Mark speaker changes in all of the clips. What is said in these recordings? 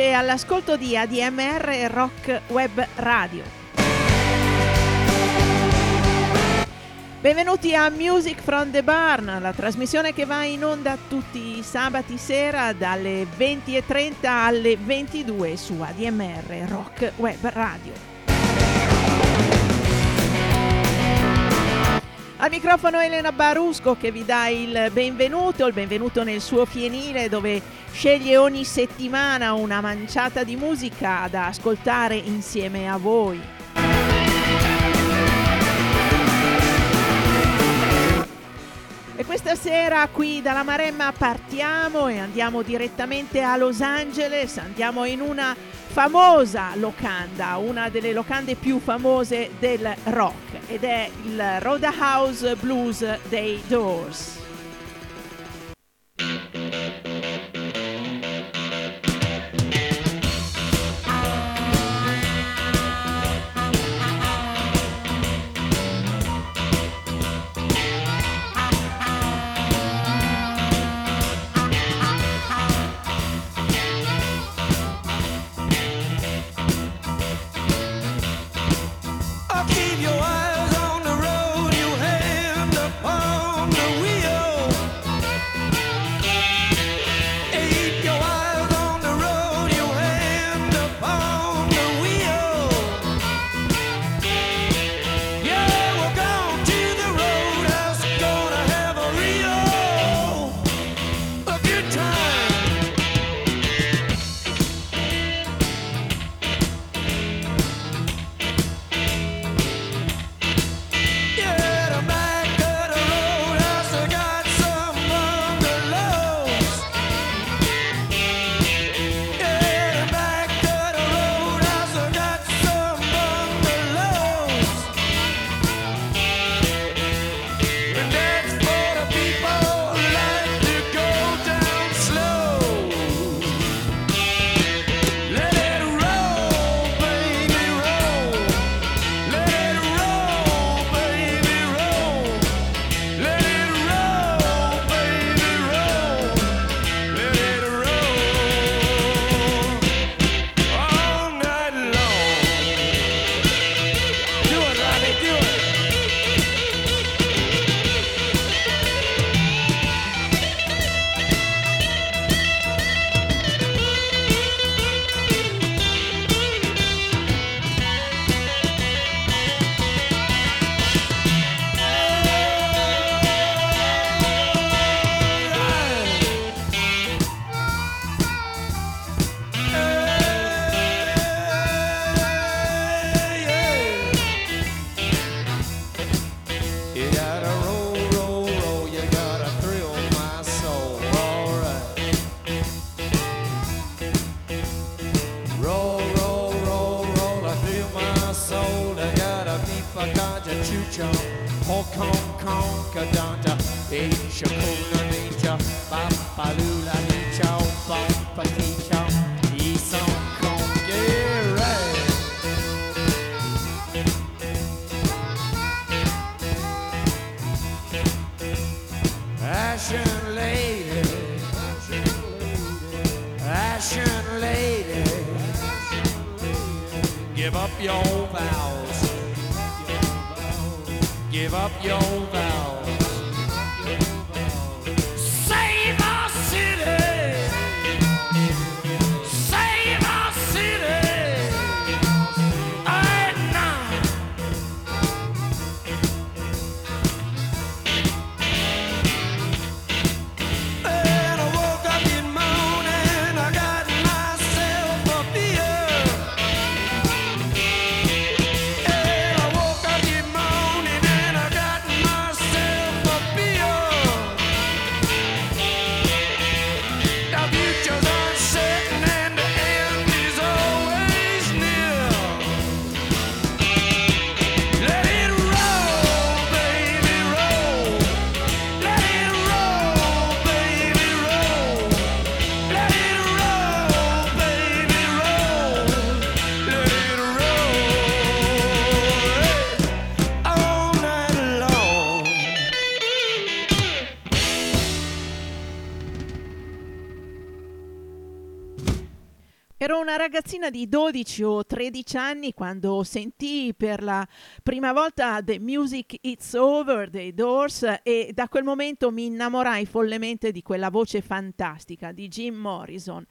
Speaker 1: Siete all'ascolto di ADMR Rock Web Radio. Benvenuti a Music from the Barn, la trasmissione che va in onda tutti i sabati sera dalle 20.30 alle 22 su ADMR Rock Web Radio. Al microfono Elena Barusco che vi dà il benvenuto, il benvenuto nel suo fienile dove sceglie ogni settimana una manciata di musica da ascoltare insieme a voi. Questa sera qui dalla Maremma partiamo e andiamo direttamente a Los Angeles, andiamo in una famosa locanda, una delle locande più famose del rock ed è il Roadhouse Blues dei Doors. Ragazzina di 12 o 13 anni quando sentii per la prima volta The Music It's Over dei Doors e da quel momento mi innamorai follemente di quella voce fantastica di Jim Morrison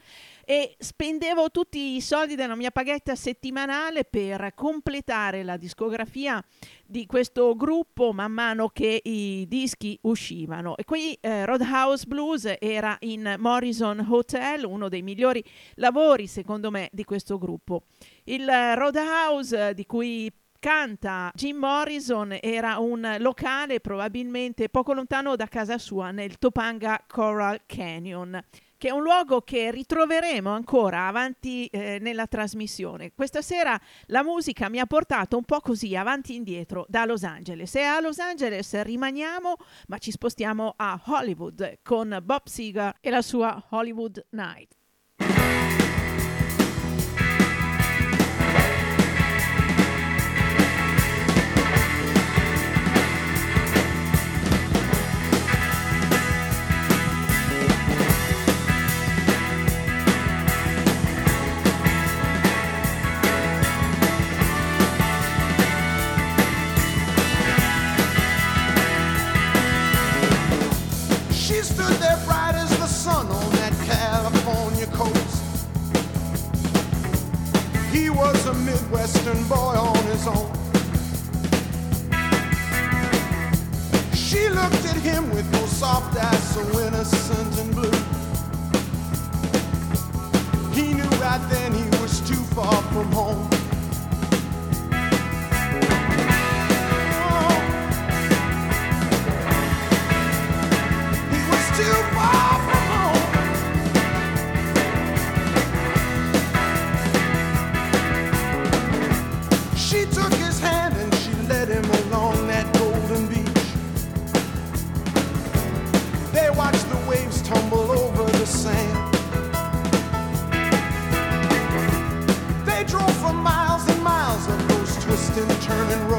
Speaker 1: e spendevo tutti i soldi della mia paghetta settimanale per completare la discografia di questo gruppo man mano che i dischi uscivano. E qui eh, Roadhouse Blues era in Morrison Hotel, uno dei migliori lavori secondo me di questo gruppo. Il Roadhouse di cui canta Jim Morrison era un locale probabilmente poco lontano da casa sua nel Topanga Coral Canyon che è un luogo che ritroveremo ancora avanti eh, nella trasmissione. Questa sera la musica mi ha portato un po' così avanti e indietro da Los Angeles e a Los Angeles rimaniamo ma ci spostiamo a Hollywood con Bob Seger e la sua Hollywood Night.
Speaker 2: A Midwestern boy on his own. She looked at him with those soft eyes so innocent and blue. He knew right then he was too far from home.
Speaker 3: She took his
Speaker 2: hand and she led him along that golden beach. They watched the waves tumble over the sand. They drove for miles and miles on those twisting, turning roads.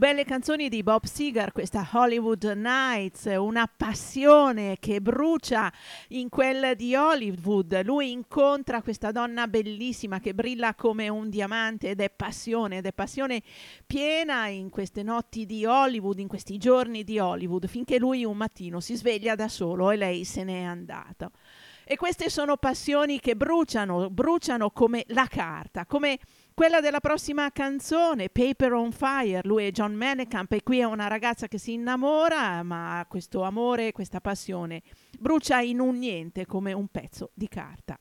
Speaker 3: Belle canzoni di Bob Seger, questa Hollywood Nights, una passione che brucia in quel di Hollywood. Lui incontra questa donna bellissima che brilla come un diamante ed è passione, ed è passione piena in queste notti di Hollywood, in questi giorni di Hollywood, finché lui un mattino si sveglia da solo e lei se n'è andata. E queste sono passioni che bruciano, bruciano come la carta, come quella della prossima canzone, Paper on Fire, lui è John Menecamp e qui è una ragazza che si innamora, ma questo amore, questa passione brucia in un niente come un pezzo di carta.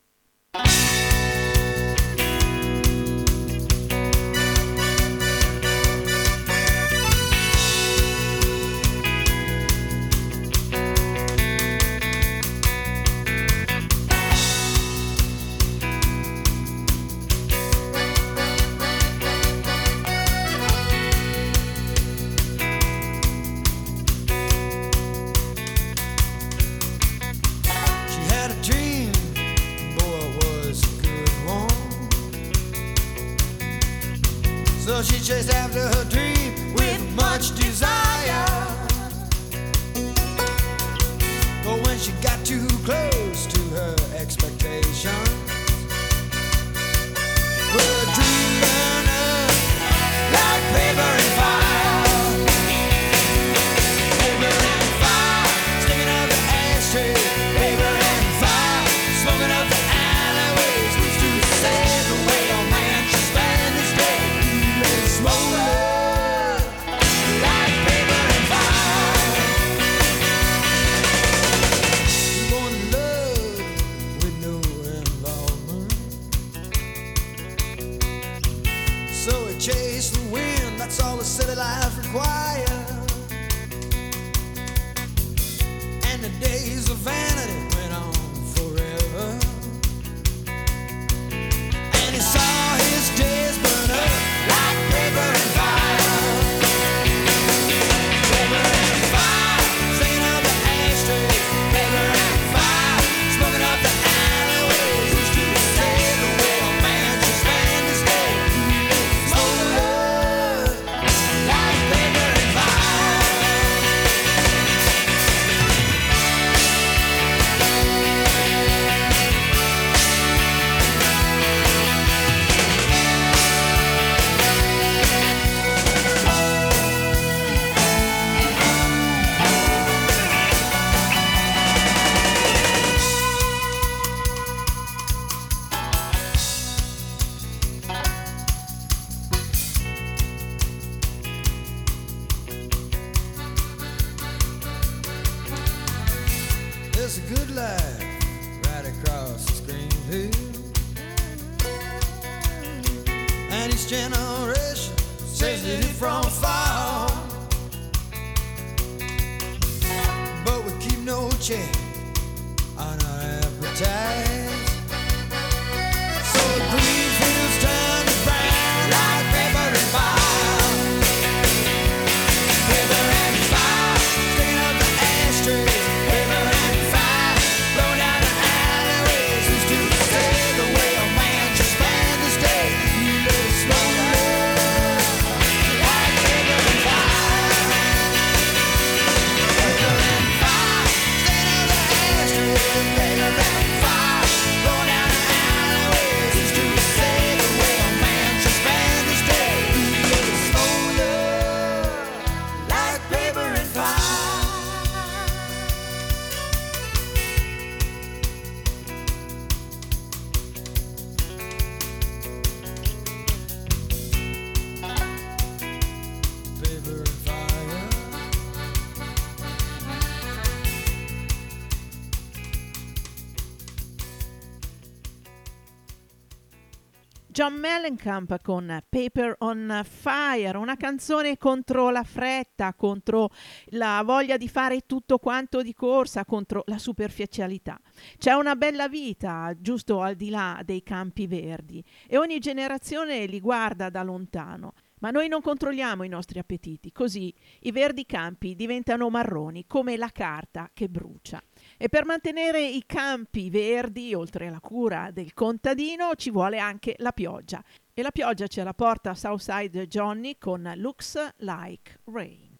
Speaker 1: Mellencamp con Paper on Fire, una canzone contro la fretta, contro la voglia di fare tutto quanto di corsa, contro la superficialità. C'è una bella vita giusto al di là dei campi verdi e ogni generazione li guarda da lontano. Ma noi non controlliamo i nostri appetiti, così i verdi campi diventano marroni come la carta che brucia. E per mantenere i campi verdi, oltre alla cura del contadino, ci vuole anche la pioggia. E la pioggia ce la porta Southside Johnny con Looks Like Rain.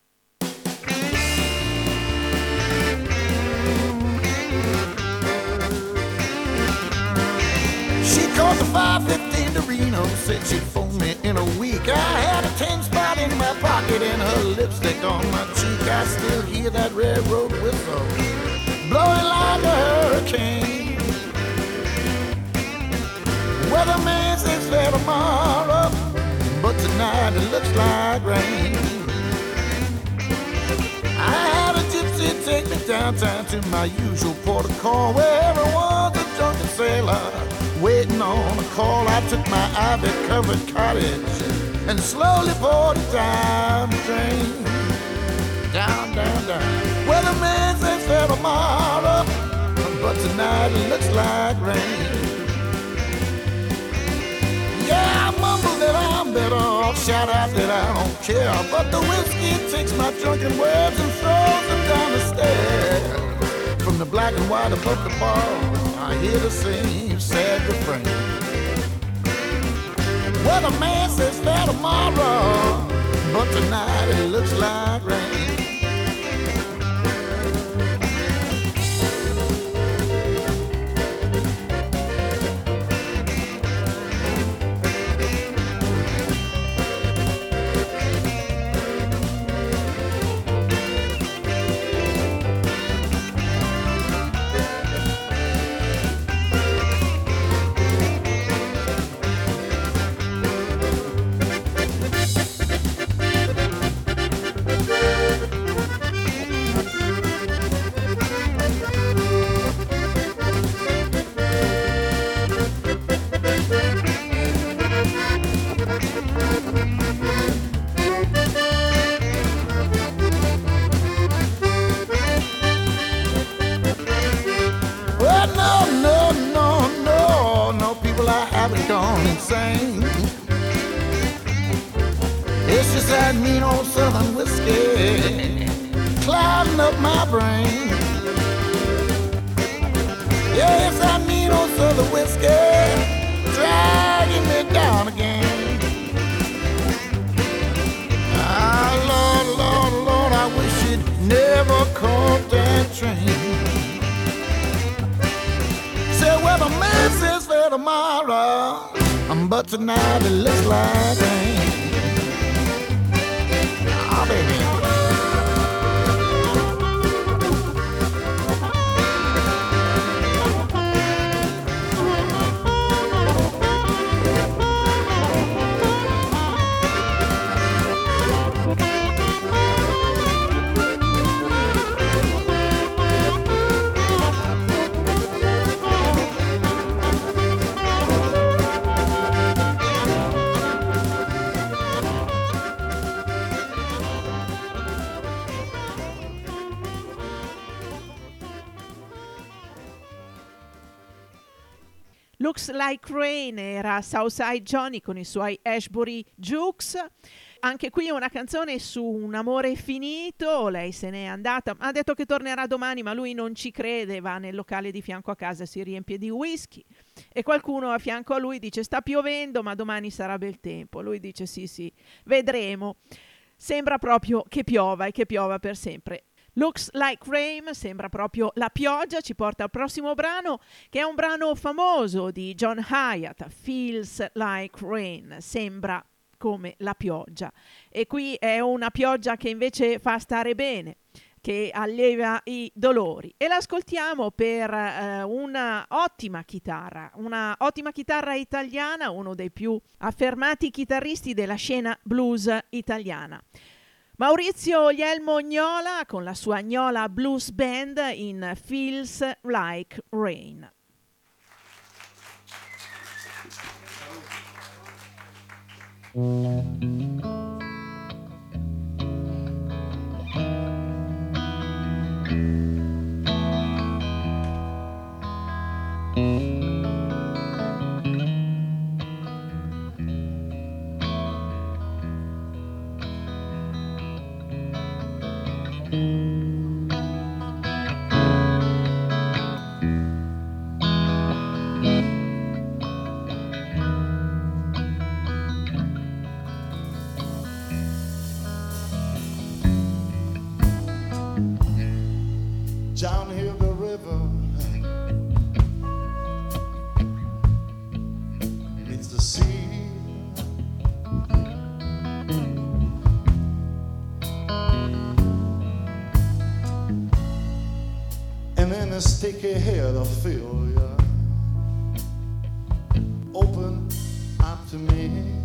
Speaker 4: She called the 515 to Reno, said she'd phone me in a week. I had a 10 spot in my pocket and her lipstick on my cheek. I still hear that railroad Weatherman says fair tomorrow, but tonight it looks like rain. I had a gypsy take me downtown to my usual port of call where everyone's a drunken sailor waiting on a call. I took my ivy covered cottage and slowly boarded down the train. Down, down, down. Well, the man says fair tomorrow, but tonight it looks like rain. I mumble that I'm better off, shout out that I don't care. But the whiskey takes my drunken words and throws them down the stairs. From the black and white above the bar, I hear the same sad refrain. Well, the man says fair tomorrow, but tonight it looks like rain. Looks Like Rain
Speaker 1: era Southside Johnny con i suoi Ashbury Jukes. Anche qui una canzone su un amore finito, lei se n'è andata, ha detto che tornerà domani ma lui non ci crede, va nel locale di fianco a casa, si riempie di whisky e qualcuno a fianco a lui dice sta piovendo ma domani sarà bel tempo, lui dice sì sì, vedremo, sembra proprio che piova e che piova per sempre. Looks Like Rain sembra proprio la pioggia, ci porta al prossimo brano che è un brano famoso di John Hyatt, Feels Like Rain, sembra come la pioggia. E qui è una pioggia che invece fa stare bene, che allieva i dolori. E l'ascoltiamo per eh, una ottima chitarra, una ottima chitarra italiana, uno dei più affermati chitarristi della scena blues italiana. Maurizio Glielmo Gnola con la sua Gnola Blues Band in Feels Like Rain. Mm-hmm.
Speaker 5: Sticky head of failure open up to me.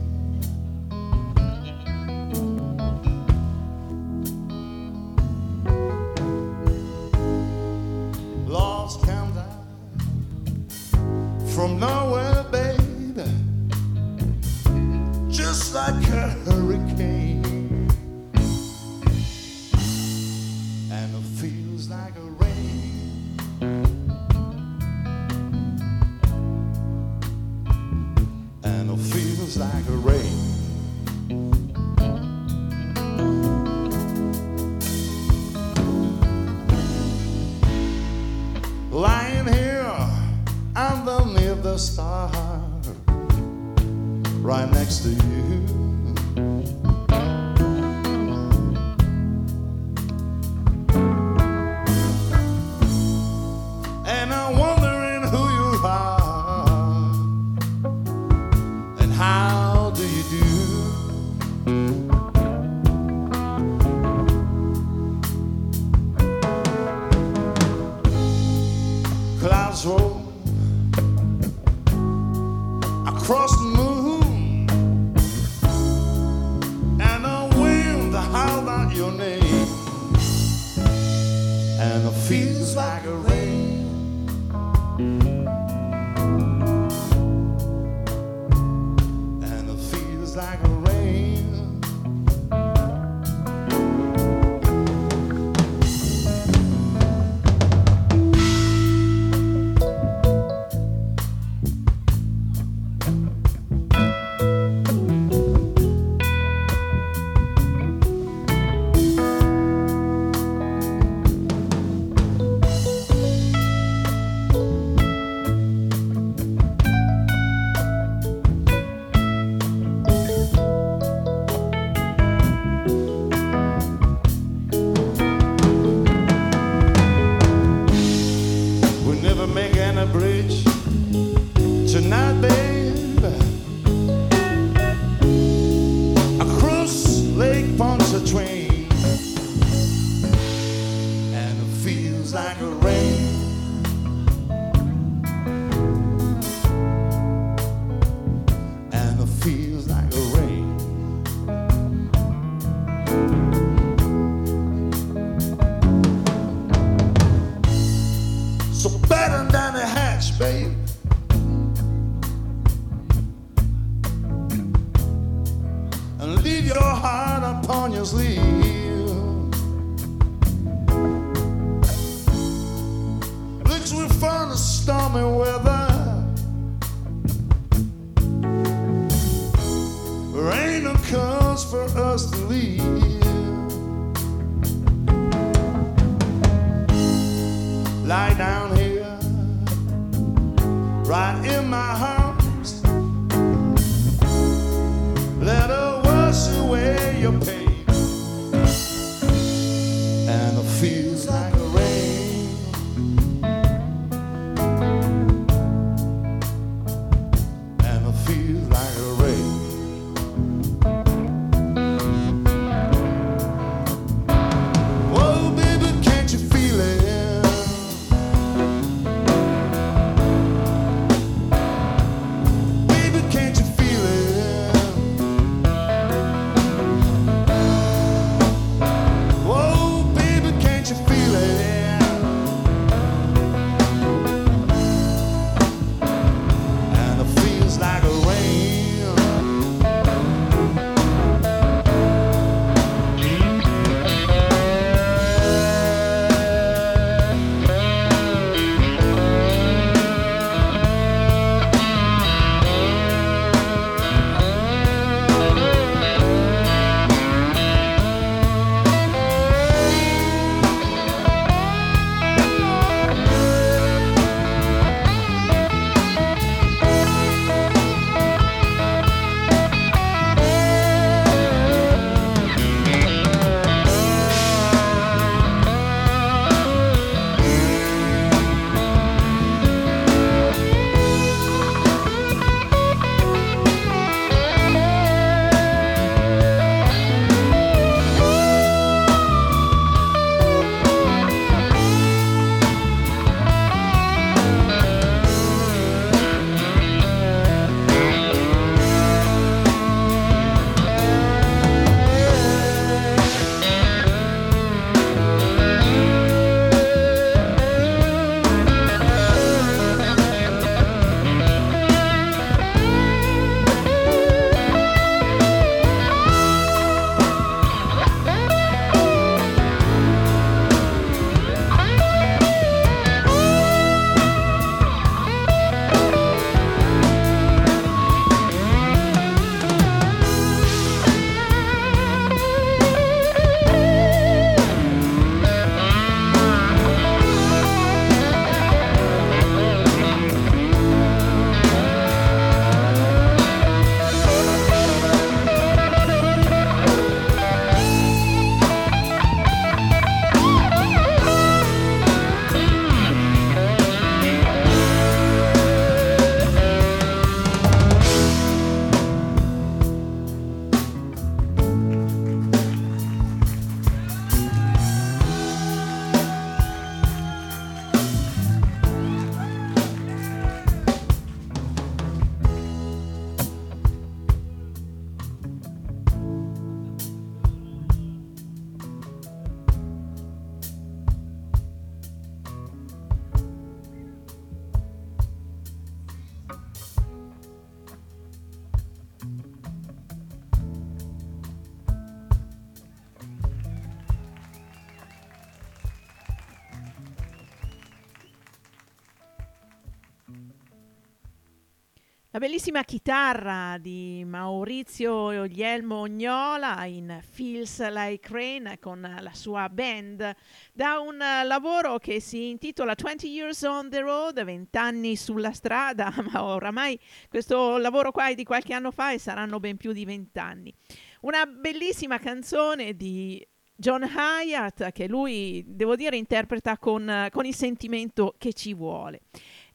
Speaker 1: La bellissima chitarra di Maurizio Guglielmo Ognola in Feels Like Rain con la sua band da un lavoro che si intitola 20 Years on the Road, 20 anni sulla strada, ma oramai questo lavoro qua è di qualche anno fa e saranno ben più di 20 anni. Una bellissima canzone di John Hyatt che lui, devo dire, interpreta con, con il sentimento che ci vuole.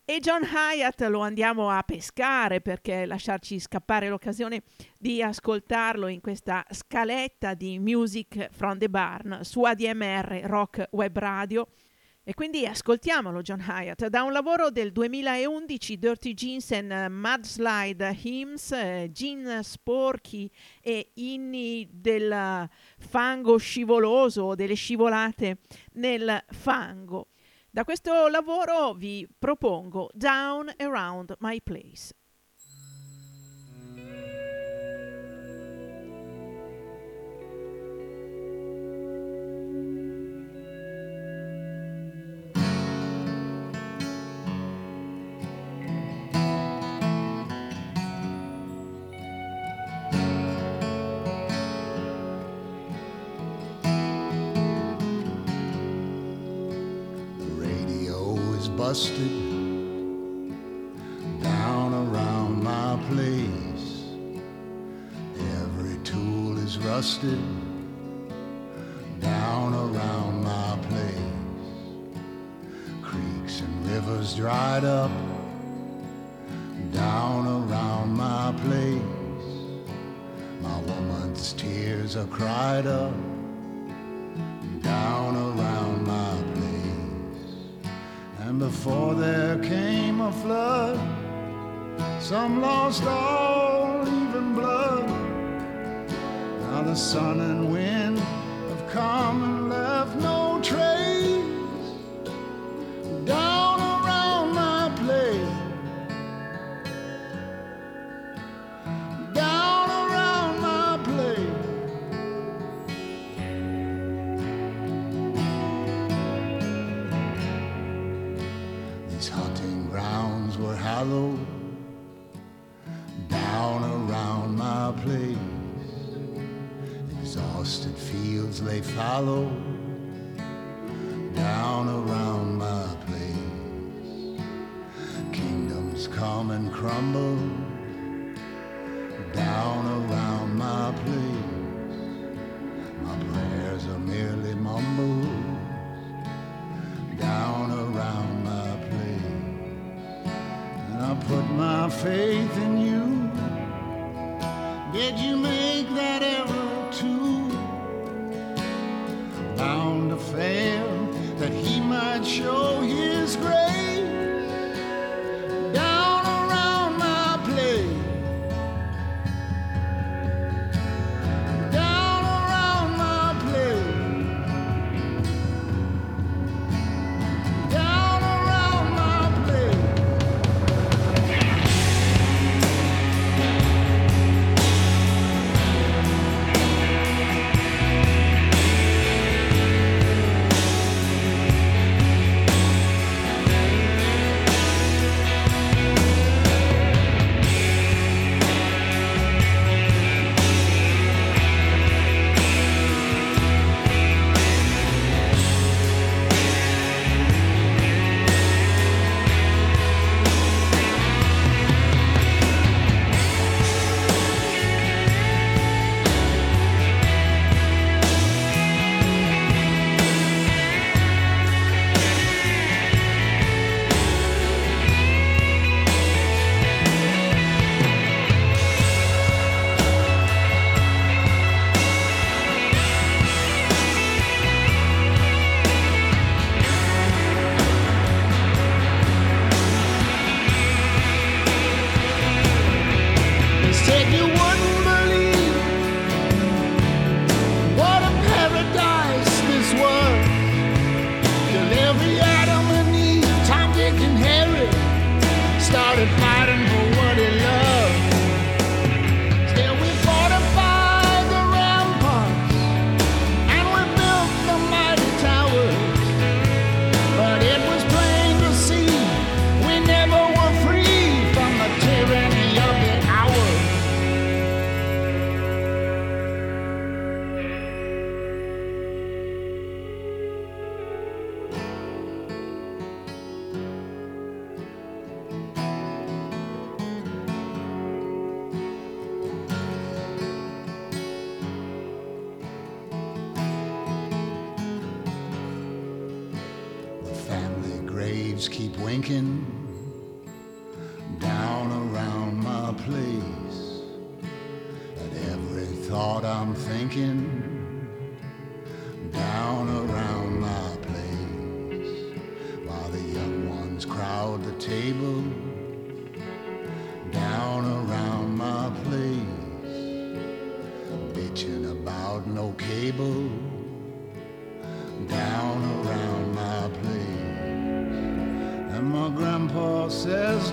Speaker 1: E John Hyatt lo andiamo a pescare perché lasciarci scappare l'occasione di ascoltarlo in questa scaletta di Music from the Barn su ADMR Rock Web Radio. E quindi ascoltiamolo John Hyatt da un lavoro del 2011 Dirty Jeans and Mudslide Hymns, eh, sporchi e inni del fango scivoloso, delle scivolate nel fango. Da questo lavoro vi propongo Down Around My Place.
Speaker 4: Busted down around my place. Every tool is rusted down around my place. Creeks and rivers dried up down around my place. My woman's tears are cried up down around before there came a flood, some lost all even blood. Now the sun and wind have come my place. Exhausted fields lay fallow down around my place. Kingdoms come and crumble keep winking down around my place. At every thought I'm thinking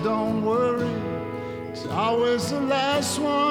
Speaker 4: Don't worry, it's always the last one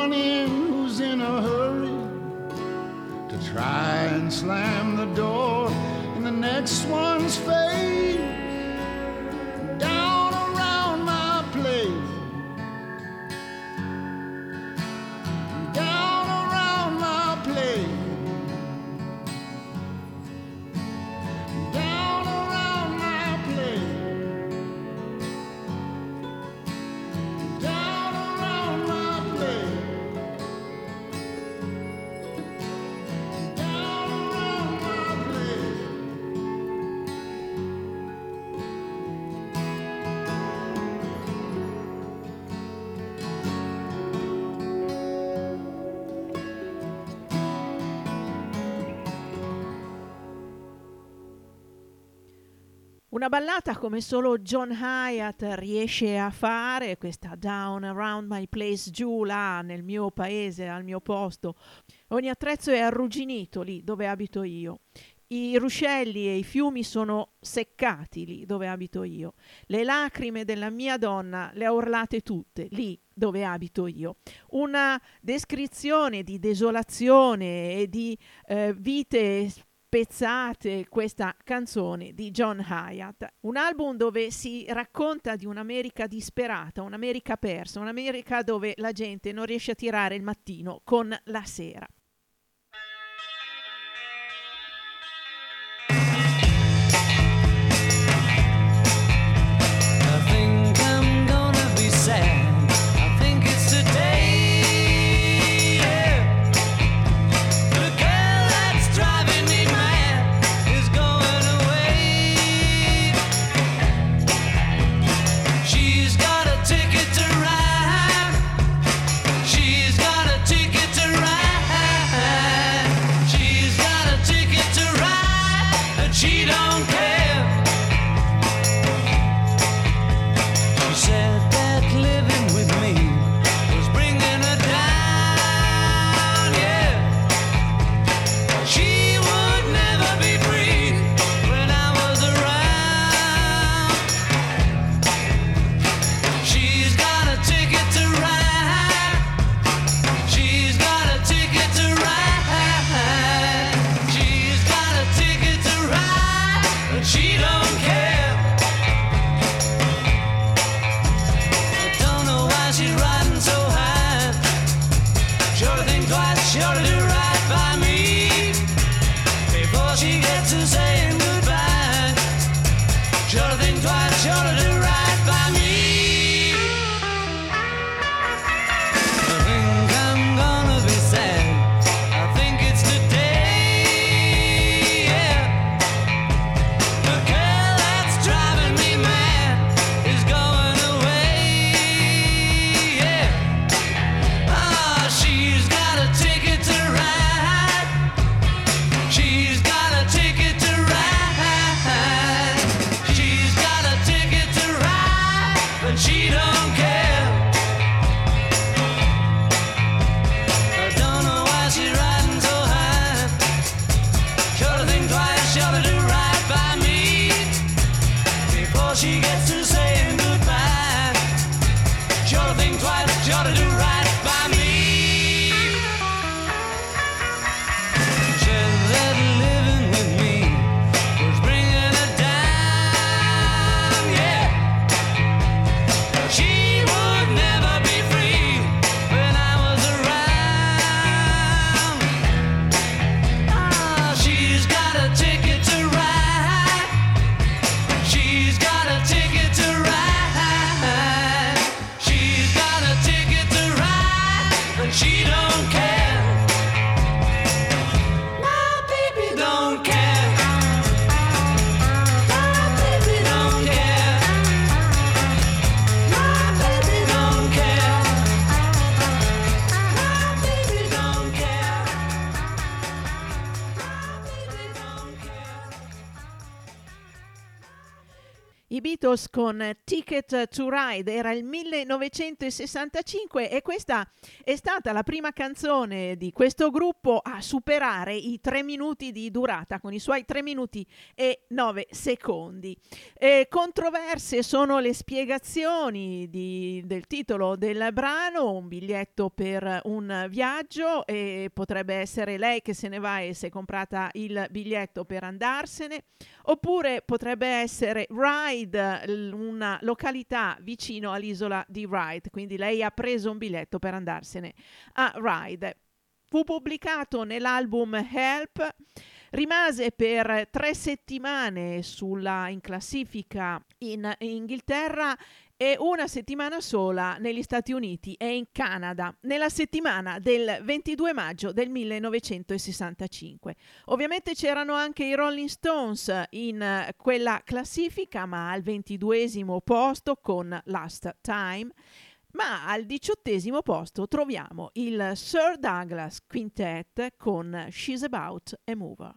Speaker 1: ballata come solo John Hyatt riesce a fare, questa Down Around My Place giù là nel mio paese, al mio posto. Ogni attrezzo è arrugginito lì dove abito io. I ruscelli e i fiumi sono seccati lì dove abito io. Le lacrime della mia donna le ha urlate tutte lì dove abito io. Una descrizione di desolazione e di eh, vite spezzate questa canzone di John Hyatt, un album dove si racconta di un'America disperata, un'America persa, un'America dove la gente non riesce a tirare il mattino con la sera. Con Ticket to Ride era il 1965 e questa è stata la prima canzone di questo gruppo a superare i tre minuti di durata con i suoi tre minuti e nove secondi. E controverse sono le spiegazioni di, del titolo del brano, un biglietto per un viaggio e potrebbe essere lei che se ne va e si è comprata il biglietto per andarsene, oppure potrebbe essere Ride una località vicino all'isola di Wright, quindi lei ha preso un biglietto per andarsene a Ride. Fu pubblicato nell'album Help, rimase per tre settimane sulla, in classifica in, in Inghilterra e una settimana sola negli Stati Uniti e in Canada nella settimana del 22 maggio del 1965. Ovviamente c'erano anche i Rolling Stones in quella classifica, ma al ventiduesimo posto con Last Time. Ma al diciottesimo posto troviamo il Sir Douglas Quintet con She's About a Mover.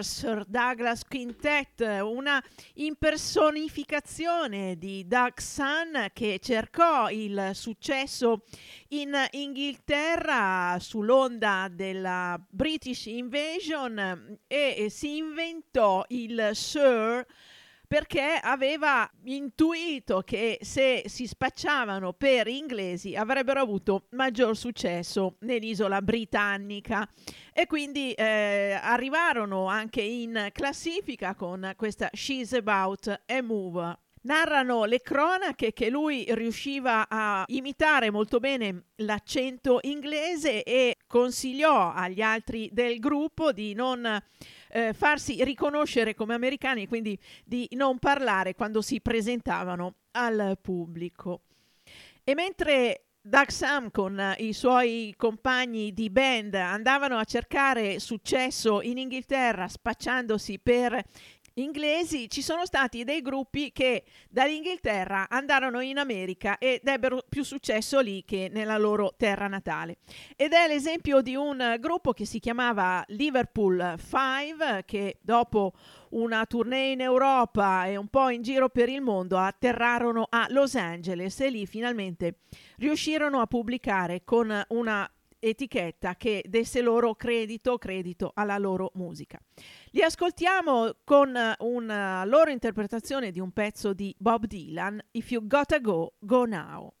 Speaker 1: Mover, Sir Douglas Quintet, una impersonificazione di Doug Sun che cercò il successo in Inghilterra sull'onda della British Invasion e si inventò il Sir perché aveva intuito che se si spacciavano per inglesi avrebbero avuto maggior successo nell'isola britannica e quindi eh, arrivarono anche in classifica con questa She's About a Move. Narrano le cronache che lui riusciva a imitare molto bene l'accento inglese e consigliò agli altri del gruppo di non eh, farsi riconoscere come americani, quindi di non parlare quando si presentavano al pubblico. E mentre Doug Sam con i suoi compagni di band andavano a cercare successo in Inghilterra spacciandosi per inglesi, ci sono stati dei gruppi che dall'Inghilterra andarono in America ed ebbero più successo lì che nella loro terra natale. Ed è l'esempio di un gruppo che si chiamava Liverpool 5 che dopo una tournée in Europa e un po' in giro per il mondo atterrarono a Los Angeles e lì finalmente riuscirono a pubblicare con una etichetta che desse loro credito, credito alla loro musica. Li ascoltiamo con una loro interpretazione di un pezzo di Bob Dylan, If You Gotta Go, Go Now.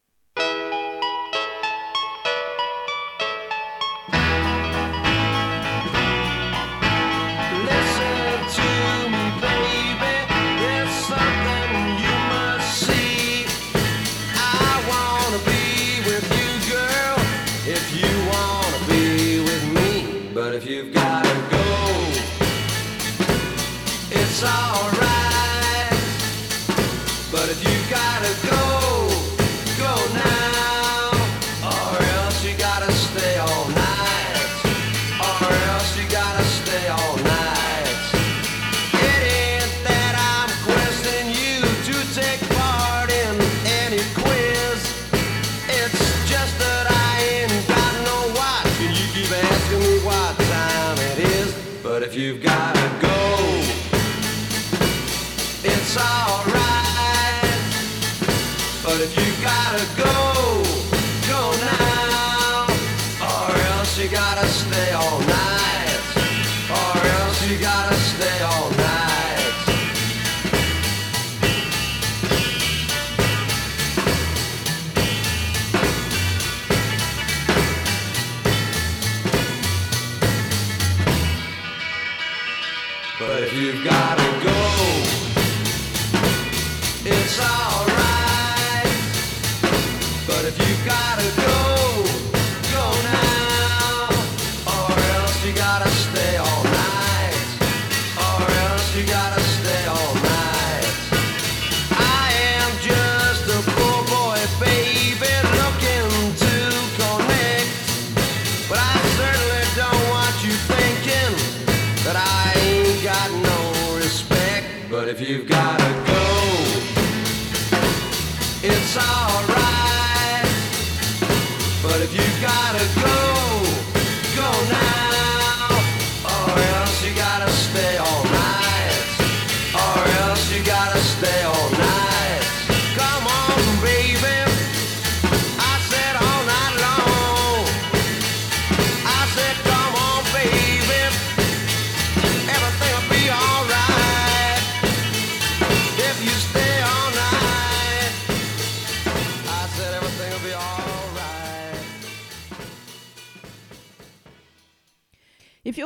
Speaker 6: It's gotta go, go now. Or else you gotta stay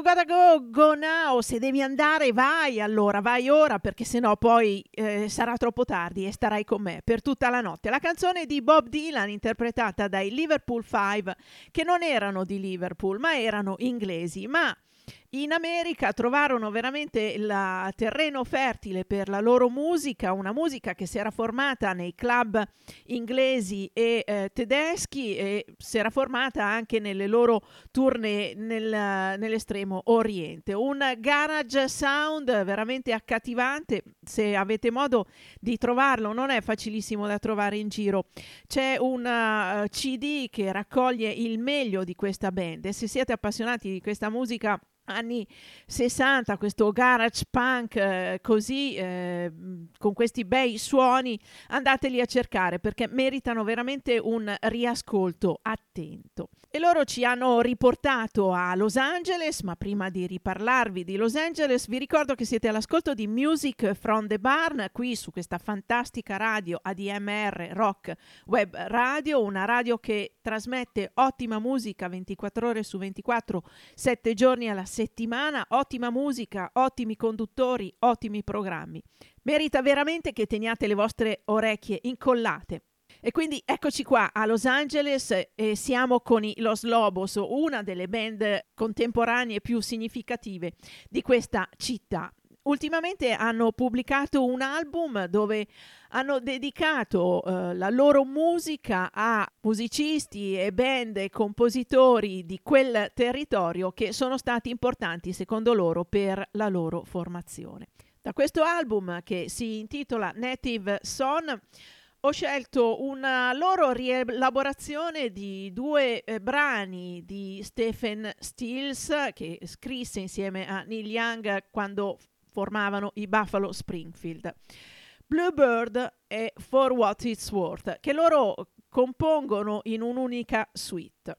Speaker 6: gotta go, go now.
Speaker 1: Se devi andare, vai allora, vai ora, perché sennò poi eh, sarà troppo tardi e starai con me per tutta la notte. La canzone di Bob Dylan, interpretata dai Liverpool 5, che non erano di Liverpool, ma erano inglesi, ma in America trovarono veramente il terreno fertile per la loro musica, una musica che si era formata nei club inglesi e eh, tedeschi e si era formata anche nelle loro tournée nel, nell'estremo oriente. Un garage sound veramente accattivante, se avete modo di trovarlo, non è facilissimo da trovare in giro. C'è un uh, CD che raccoglie il meglio di questa band e se siete appassionati di questa musica anni 60, questo garage punk eh, così, eh, con questi bei suoni, andateli a cercare perché meritano veramente un riascolto attento. E loro ci hanno riportato a Los Angeles, ma prima di riparlarvi di Los Angeles vi ricordo che siete all'ascolto di Music from the Barn qui su questa fantastica radio ADMR Rock Web Radio, una radio che trasmette ottima musica 24 ore su 24, 7 giorni alla settimana, ottima musica, ottimi conduttori, ottimi programmi.
Speaker 5: Merita veramente che teniate le vostre orecchie incollate. E quindi eccoci qua a Los Angeles e siamo con i Los Lobos, una delle band contemporanee più significative di questa città. Ultimamente hanno pubblicato un album dove hanno dedicato eh, la loro musica a musicisti e band e compositori di quel territorio che sono stati importanti secondo loro per la loro formazione. Da questo album che si intitola Native Son ho scelto una loro rielaborazione di due eh, brani di Stephen Stills che scrisse insieme a Neil Young quando formavano i Buffalo Springfield. Bluebird e For What It's Worth, che loro compongono in un'unica suite.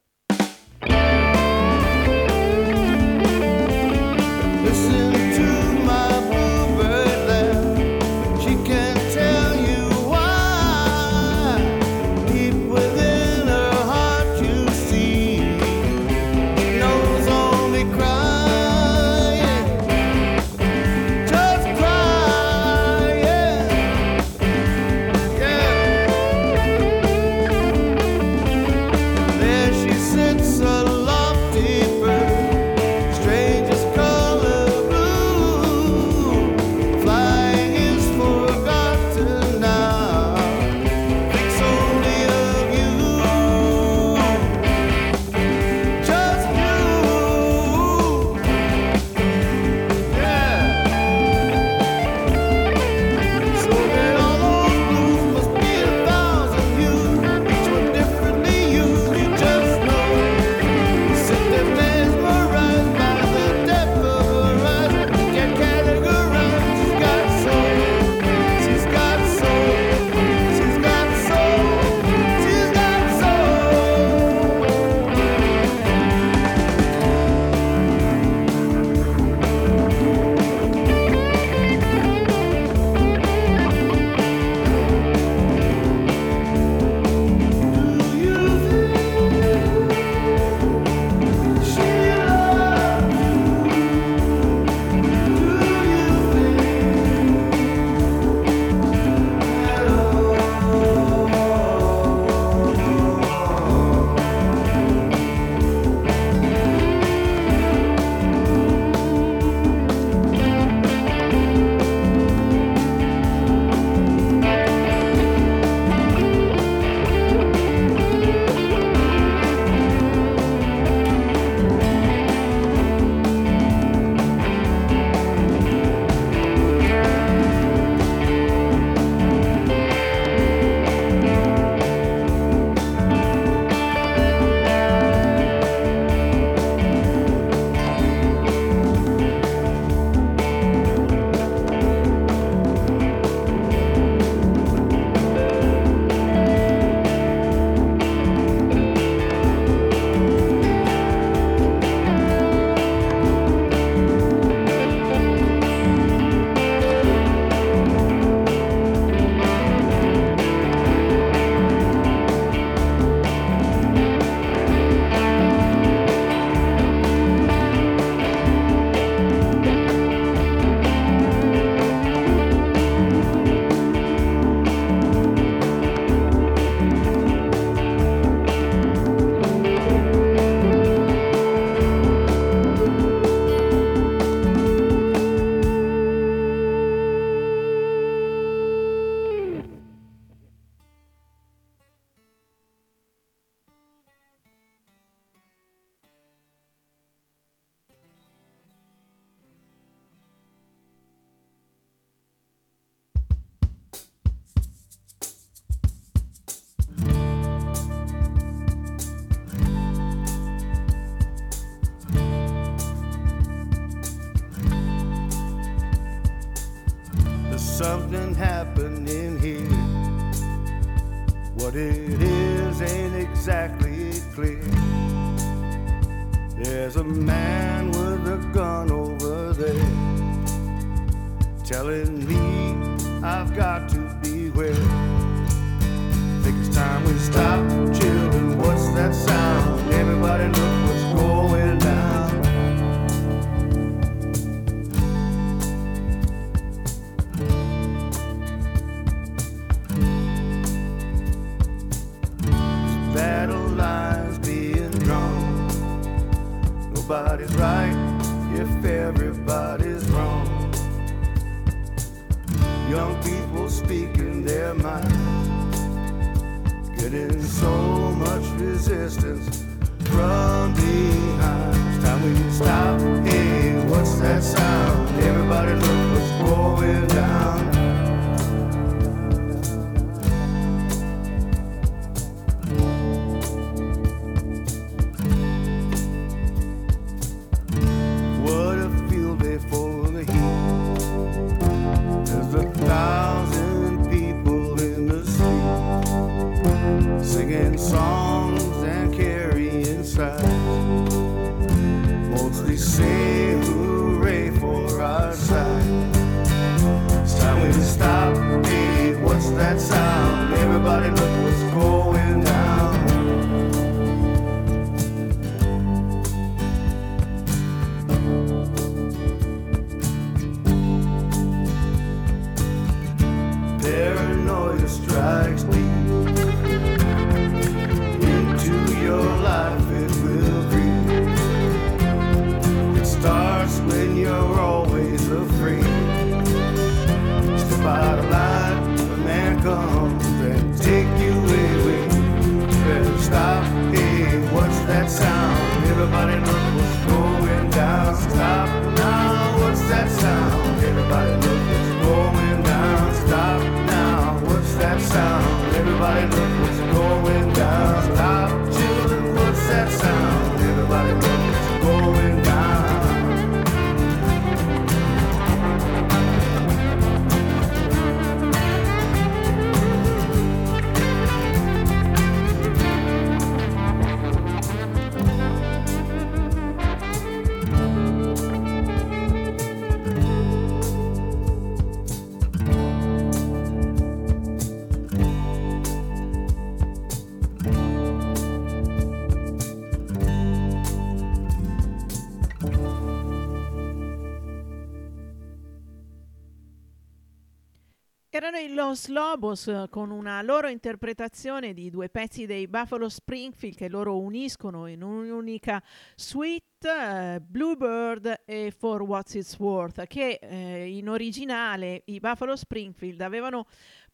Speaker 1: Erano i Los Lobos eh, con una loro interpretazione di due pezzi dei Buffalo Springfield che loro uniscono in un'unica suite, eh, Bluebird e For What's It's Worth, che eh, in originale i Buffalo Springfield avevano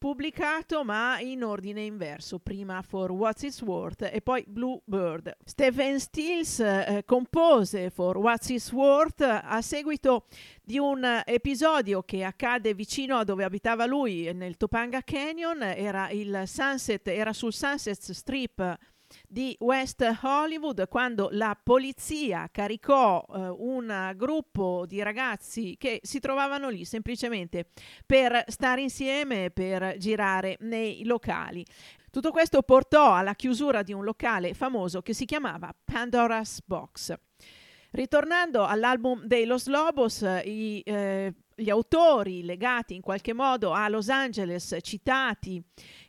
Speaker 1: pubblicato ma in ordine inverso, prima For What's It's Worth e poi Bluebird. Stephen Stills eh, compose For What's It's Worth a seguito di un episodio che accade vicino a dove abitava lui nel Topanga Canyon, era, sunset, era sul Sunset Strip di West Hollywood quando la polizia caricò eh, un gruppo di ragazzi che si trovavano lì semplicemente per stare insieme, per girare nei locali. Tutto questo portò alla chiusura di un locale famoso che si chiamava Pandora's Box. Ritornando all'album dei Los Lobos, i, eh, gli autori legati in qualche modo a Los Angeles, citati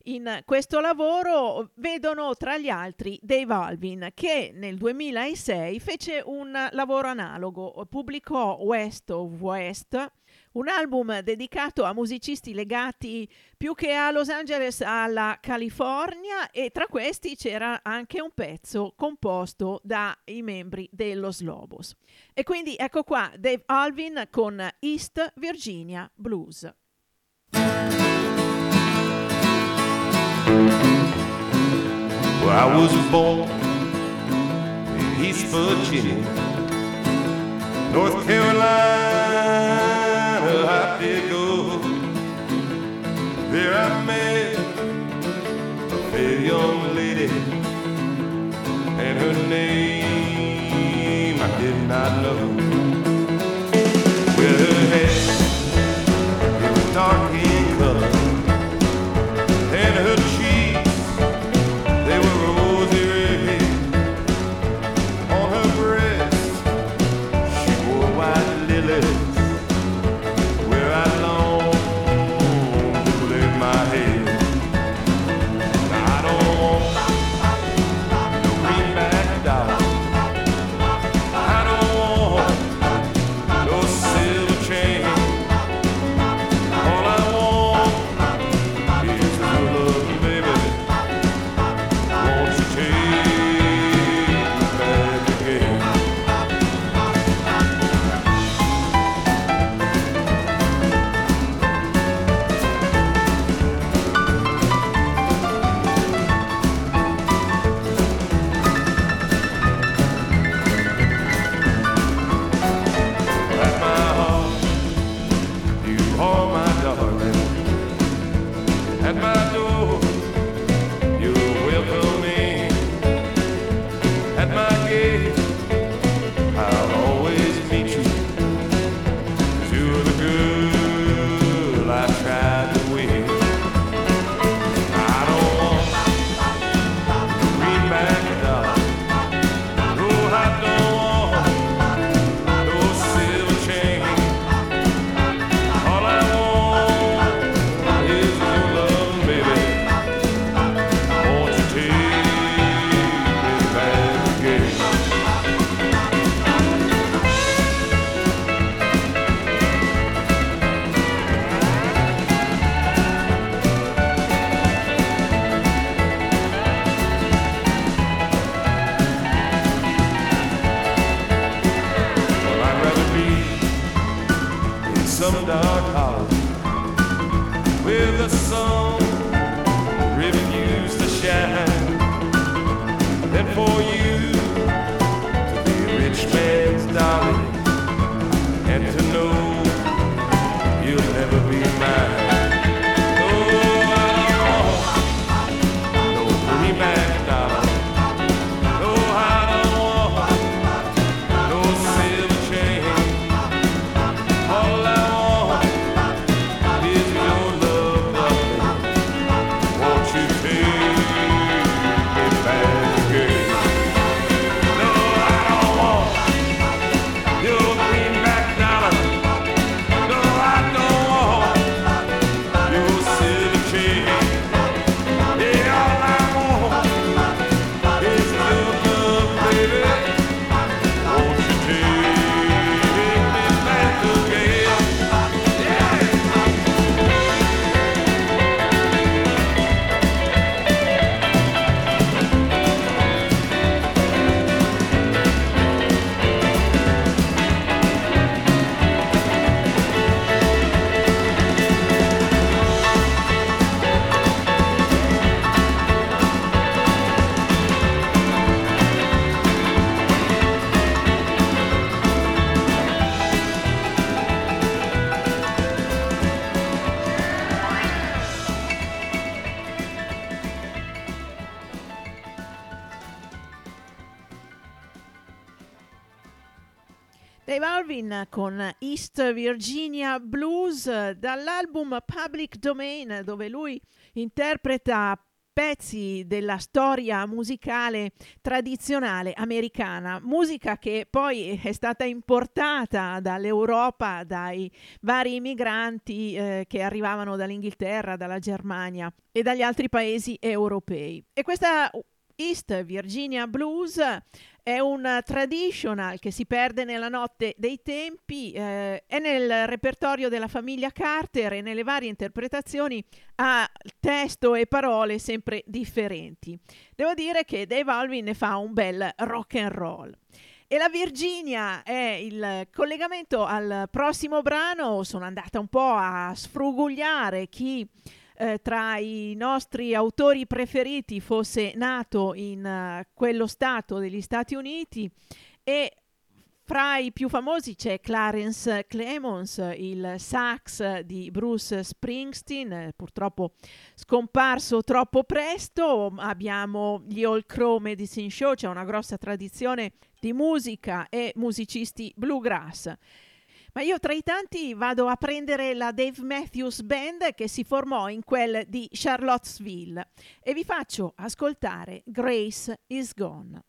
Speaker 1: in questo lavoro, vedono tra gli altri Dave Alvin, che nel 2006 fece un lavoro analogo, pubblicò West of West, un album dedicato a musicisti legati più che a Los Angeles alla California e tra questi c'era anche un pezzo composto dai membri dello Slobos. E quindi ecco qua Dave Alvin con East Virginia Blues.
Speaker 7: Well, I was born in East Virginia, North Carolina. There I met a fair young lady, and her name I did not know. Well, her
Speaker 1: con East Virginia Blues dall'album Public Domain dove lui interpreta pezzi della storia musicale tradizionale americana, musica che poi è stata importata dall'Europa dai vari immigranti eh, che arrivavano dall'Inghilterra, dalla Germania e dagli altri paesi europei. E questa East Virginia Blues è un traditional che si perde nella notte dei tempi, eh, è nel repertorio della famiglia Carter e nelle varie interpretazioni ha testo e parole sempre differenti. Devo dire che Dave Alvin ne fa un bel rock and roll. E la Virginia è il collegamento al prossimo brano. Sono andata un po' a sfrugugliare chi eh, tra i nostri autori preferiti fosse nato in uh, quello stato degli Stati Uniti e fra i più famosi c'è Clarence Clemons, il sax di Bruce Springsteen, eh, purtroppo scomparso troppo presto. Abbiamo gli All Crow Medicine Show, c'è una grossa tradizione di musica e musicisti bluegrass. Ma io tra i tanti vado a prendere la Dave Matthews Band che si formò in quel di Charlottesville e vi faccio ascoltare Grace is Gone.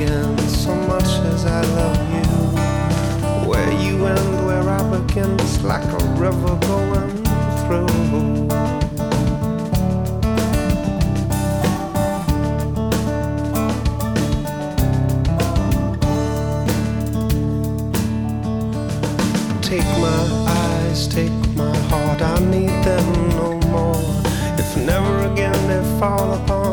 Speaker 8: Again so much as I love you. Where you end, where I begin, it's like a river going through. Take my eyes, take my heart, I need them no more. If never again they fall upon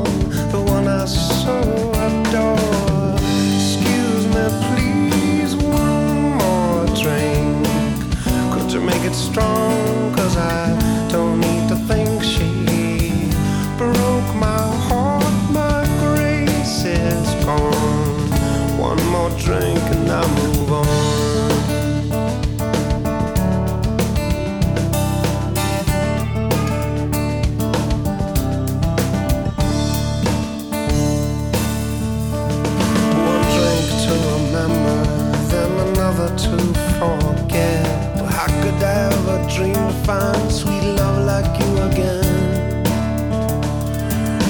Speaker 8: To forget. But how could I ever dream of finding sweet love like you again?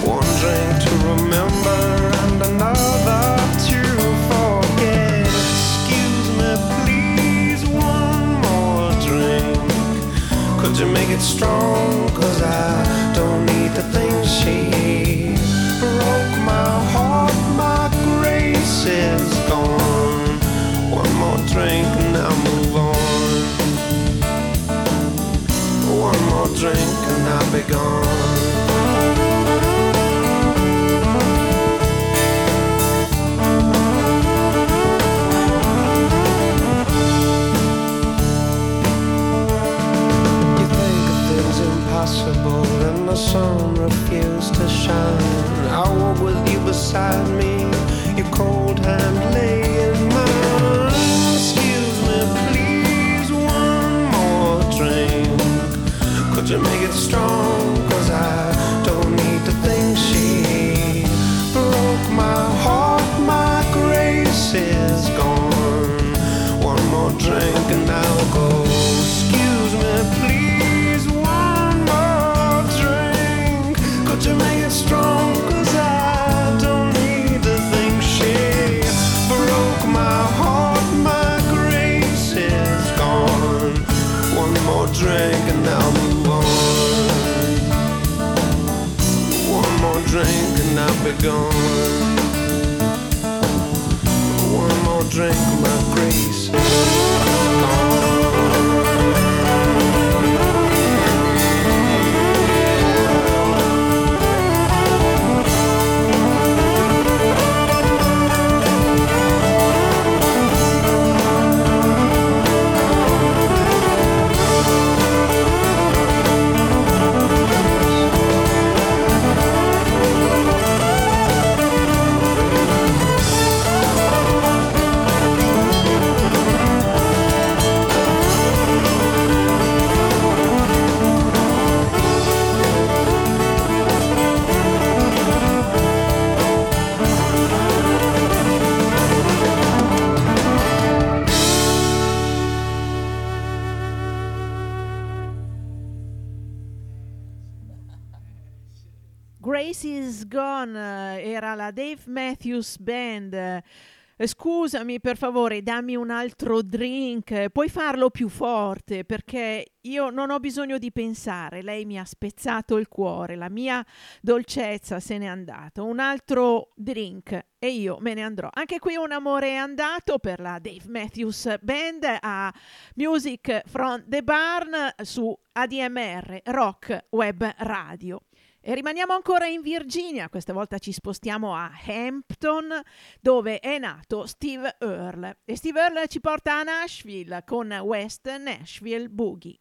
Speaker 8: One drink to remember and another to forget. Excuse me, please, one more drink. Could you make it strong? Cause I drink and I'll be gone. And the sun refused to shine. I walk with you beside me, your cold hand lay To make strong, cause I be gone. One more drink, my grace
Speaker 1: Grace is Gone eh, era la Dave Matthews Band. Eh, Scusami per favore, dammi un altro drink, puoi farlo più forte perché io non ho bisogno di pensare, lei mi ha spezzato il cuore, la mia dolcezza se n'è andata, un altro drink e io me ne andrò. Anche qui un amore è andato per la Dave Matthews Band a Music from the Barn su ADMR Rock Web Radio. E rimaniamo ancora in Virginia, questa volta ci spostiamo a Hampton, dove è nato Steve Earle. E Steve Earle ci porta a Nashville con West Nashville Boogie.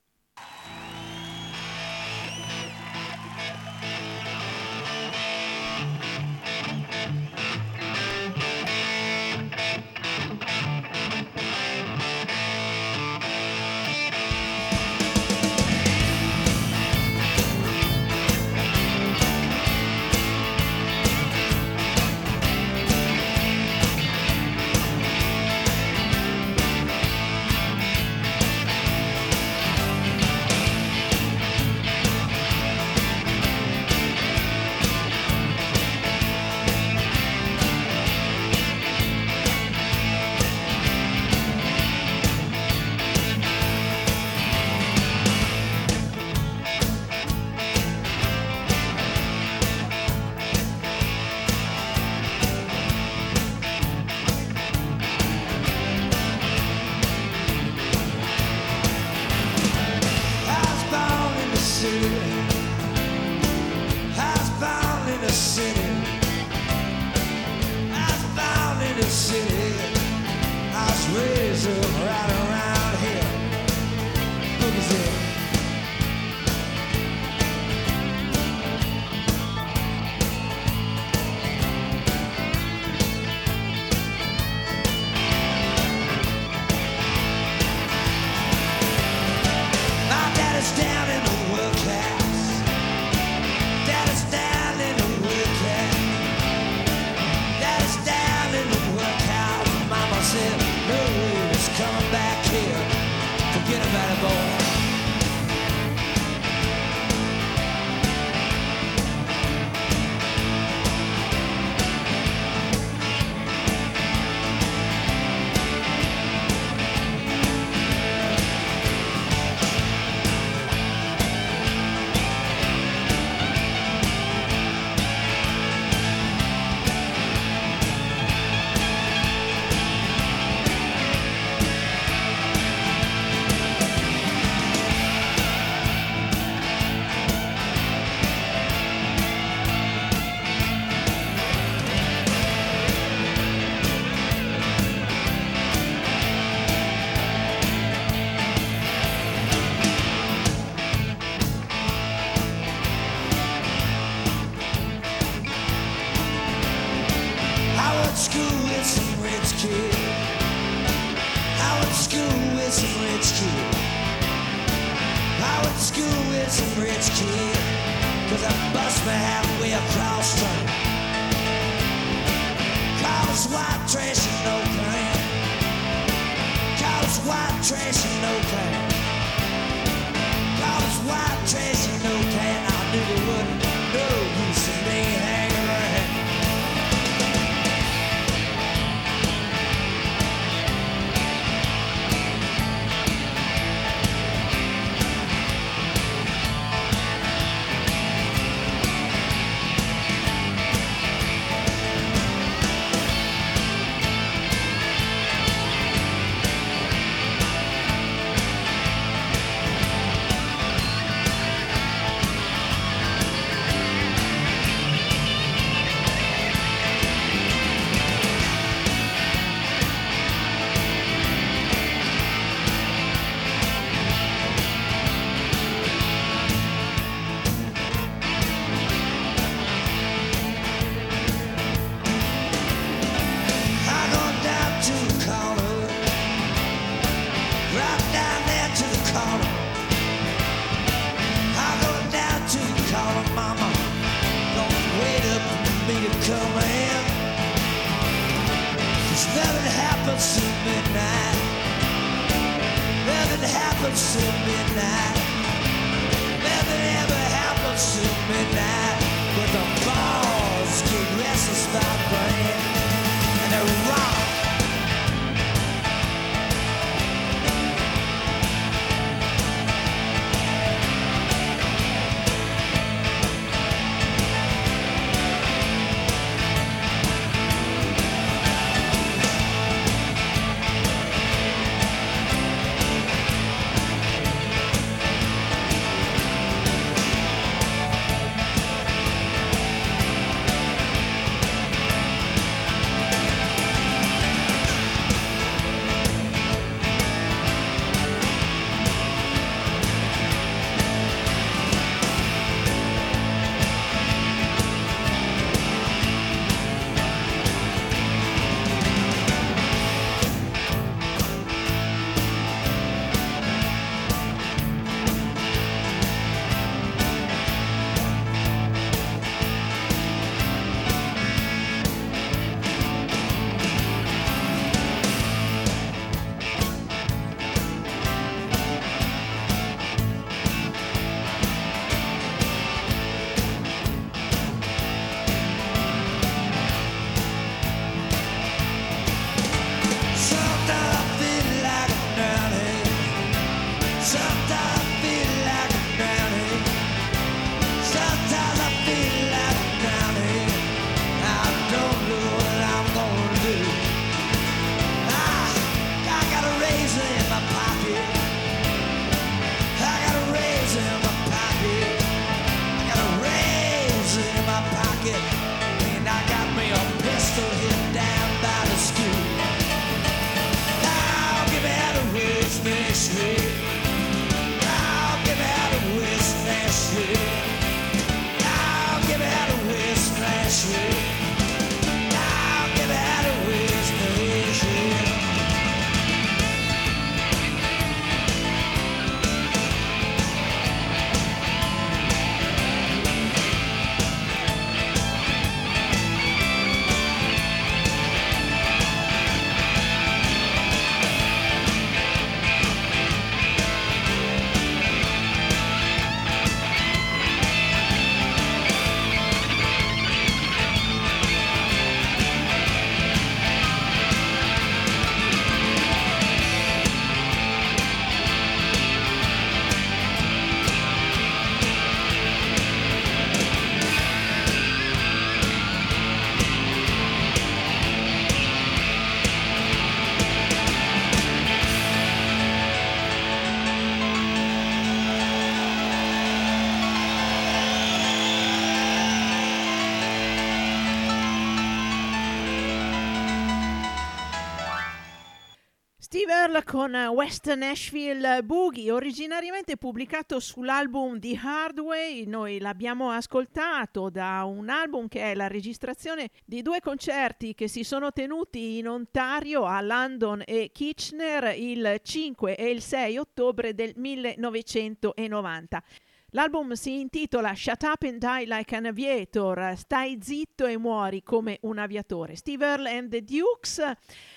Speaker 1: Con West Nashville Boogie, originariamente pubblicato sull'album The Hard Way, noi l'abbiamo ascoltato da un album che è la registrazione di due concerti che si sono tenuti in Ontario, a London e Kitchener il 5 e il 6 ottobre del 1990. L'album si intitola Shut Up and Die Like an Aviator, Stai zitto e muori come un aviatore. Steve Earle and the Dukes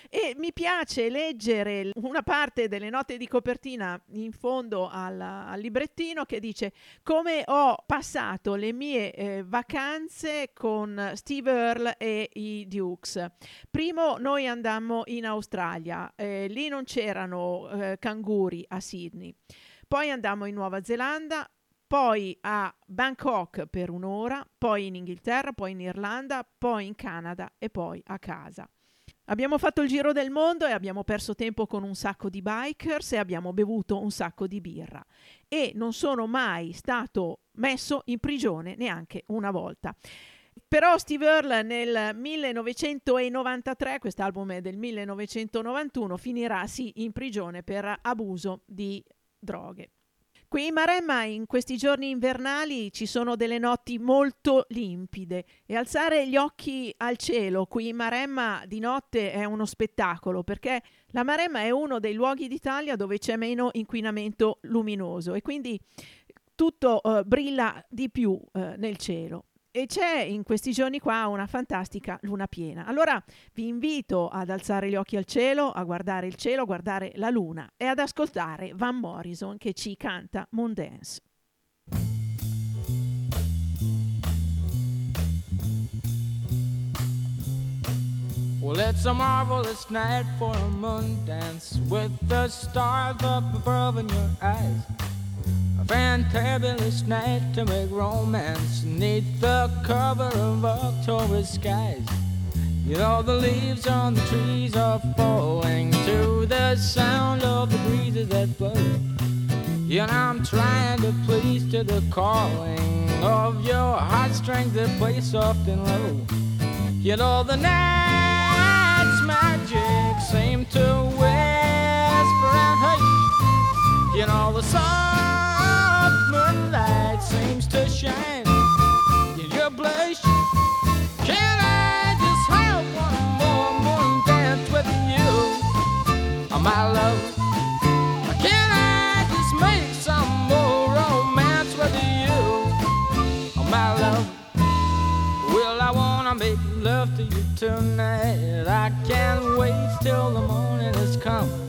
Speaker 1: e mi piace leggere una parte delle note di copertina in fondo al, al librettino che dice come ho passato le mie eh, vacanze con Steve Earle e i Dukes. Primo noi andammo in Australia, eh, lì non c'erano eh, canguri a Sydney. Poi andammo in Nuova Zelanda, poi a Bangkok per un'ora, poi in Inghilterra, poi in Irlanda, poi in Canada e poi a casa. Abbiamo fatto il giro del mondo e abbiamo perso tempo con un sacco di bikers e abbiamo bevuto un sacco di birra e non sono mai stato messo in prigione neanche una volta. Però Steve Earle nel 1993, quest'album è del 1991, finirà sì in prigione per abuso di droghe. Qui in Maremma in questi giorni invernali ci sono delle notti molto limpide e alzare gli occhi al cielo qui in Maremma di notte è uno spettacolo perché la Maremma è uno dei luoghi d'Italia dove c'è meno inquinamento luminoso e quindi tutto uh, brilla di più uh, nel cielo e c'è in questi giorni qua una fantastica luna piena. Allora vi invito ad alzare gli occhi al cielo, a guardare il cielo, a guardare la luna e ad ascoltare Van Morrison che ci canta Moondance.
Speaker 9: Well, it's a marvelous night for a moon dance with the stars up above in your eyes. Fantabulous night to make romance neath the cover of October skies. You know the leaves on the trees are falling to the sound of the breezes that blow. You know I'm trying to please to the calling of your heartstrings that play soft and low. You know the night's magic seem to whisper and hush. You know the seems to shine in your blush. Can I just have one more moon dance with you, oh, my love? Can I just make some more romance with you, oh, my love? Well, I wanna make love to you tonight. I can't wait till the morning has come.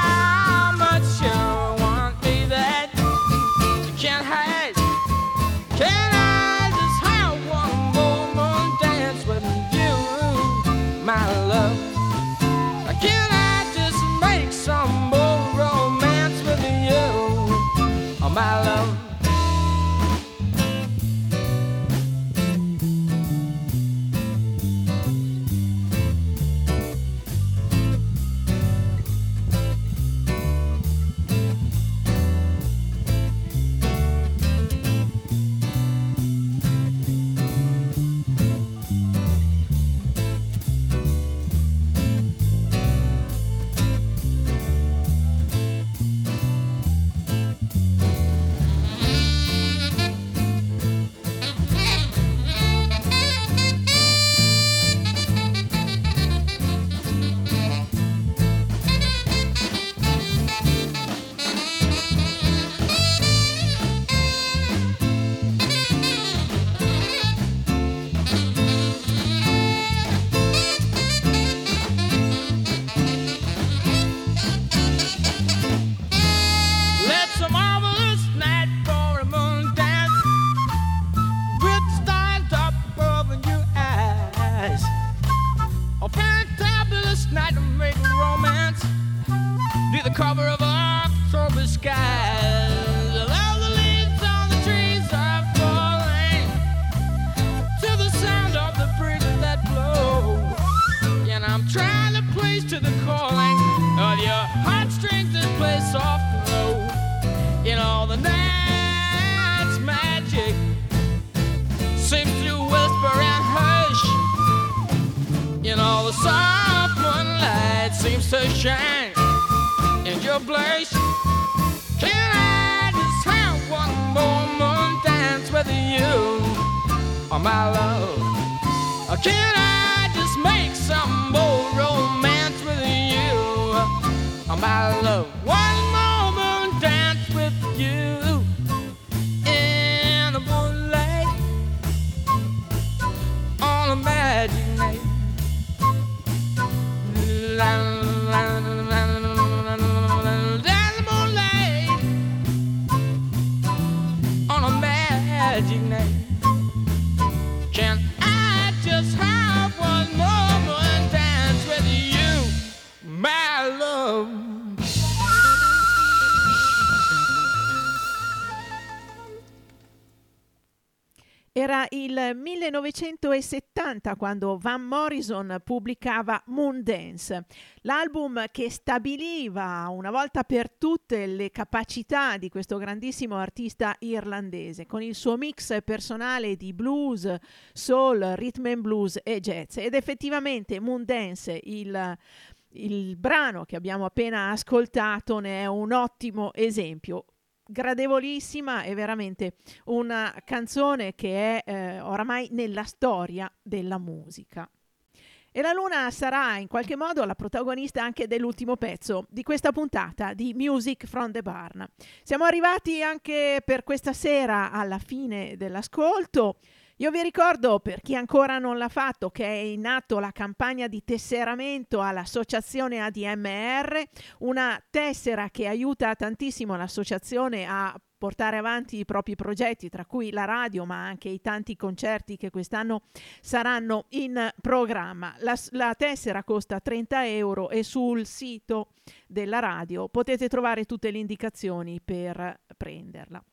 Speaker 1: 1970 quando Van Morrison pubblicava Moondance, l'album che stabiliva una volta per tutte le capacità di questo grandissimo artista irlandese, con il suo mix personale di blues, soul, rhythm and blues e jazz. Ed effettivamente Moondance, il il brano che abbiamo appena ascoltato ne è un ottimo esempio gradevolissima e veramente una canzone che è eh, oramai nella storia della musica. E la Luna sarà in qualche modo la protagonista anche dell'ultimo pezzo di questa puntata di Music from the Barn. Siamo arrivati anche per questa sera alla fine dell'ascolto. Io vi ricordo, per chi ancora non l'ha fatto, che è in atto la campagna di tesseramento all'associazione ADMR, una tessera che aiuta tantissimo l'associazione a portare avanti i propri progetti, tra cui la radio, ma anche i tanti concerti che quest'anno saranno in programma. La, la tessera costa 30 euro e sul sito della radio potete trovare tutte le indicazioni per prenderla.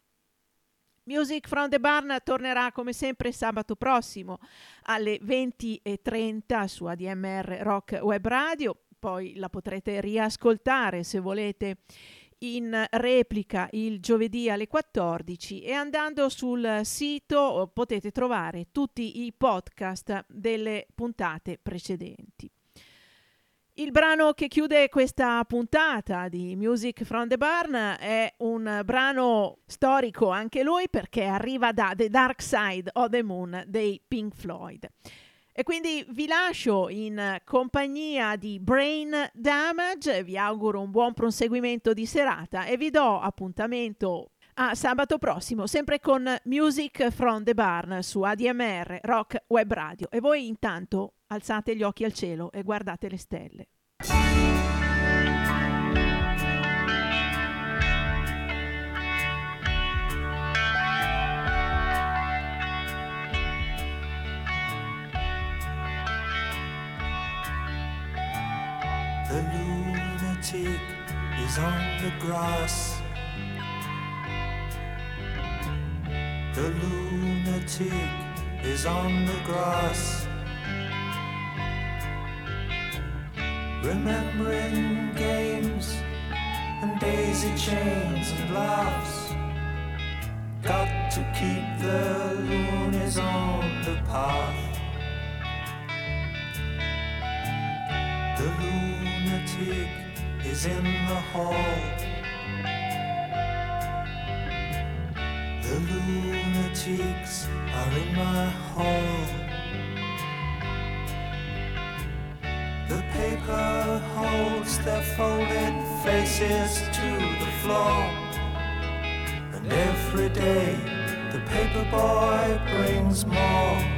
Speaker 1: Music from the Barn tornerà come sempre sabato prossimo alle 20.30 su ADMR Rock Web Radio, poi la potrete riascoltare se volete in replica il giovedì alle 14 e andando sul sito potete trovare tutti i podcast delle puntate precedenti. Il brano che chiude questa puntata di Music from the Barn è un brano storico anche lui perché arriva da The Dark Side of the Moon dei Pink Floyd. E quindi vi lascio in compagnia di Brain Damage, vi auguro un buon proseguimento di serata e vi do appuntamento a sabato prossimo, sempre con Music from the Barn su ADMR Rock Web Radio. E voi intanto alzate gli occhi al cielo e guardate le stelle.
Speaker 10: The lunatic is on the grass. The lunatic is on the grass. Remembering games and daisy chains and laughs. Got to keep the loonies on the path. The lunatic is in the hall. The lunatics are in my hall. Their folded faces to the floor. And every day the paper boy brings more.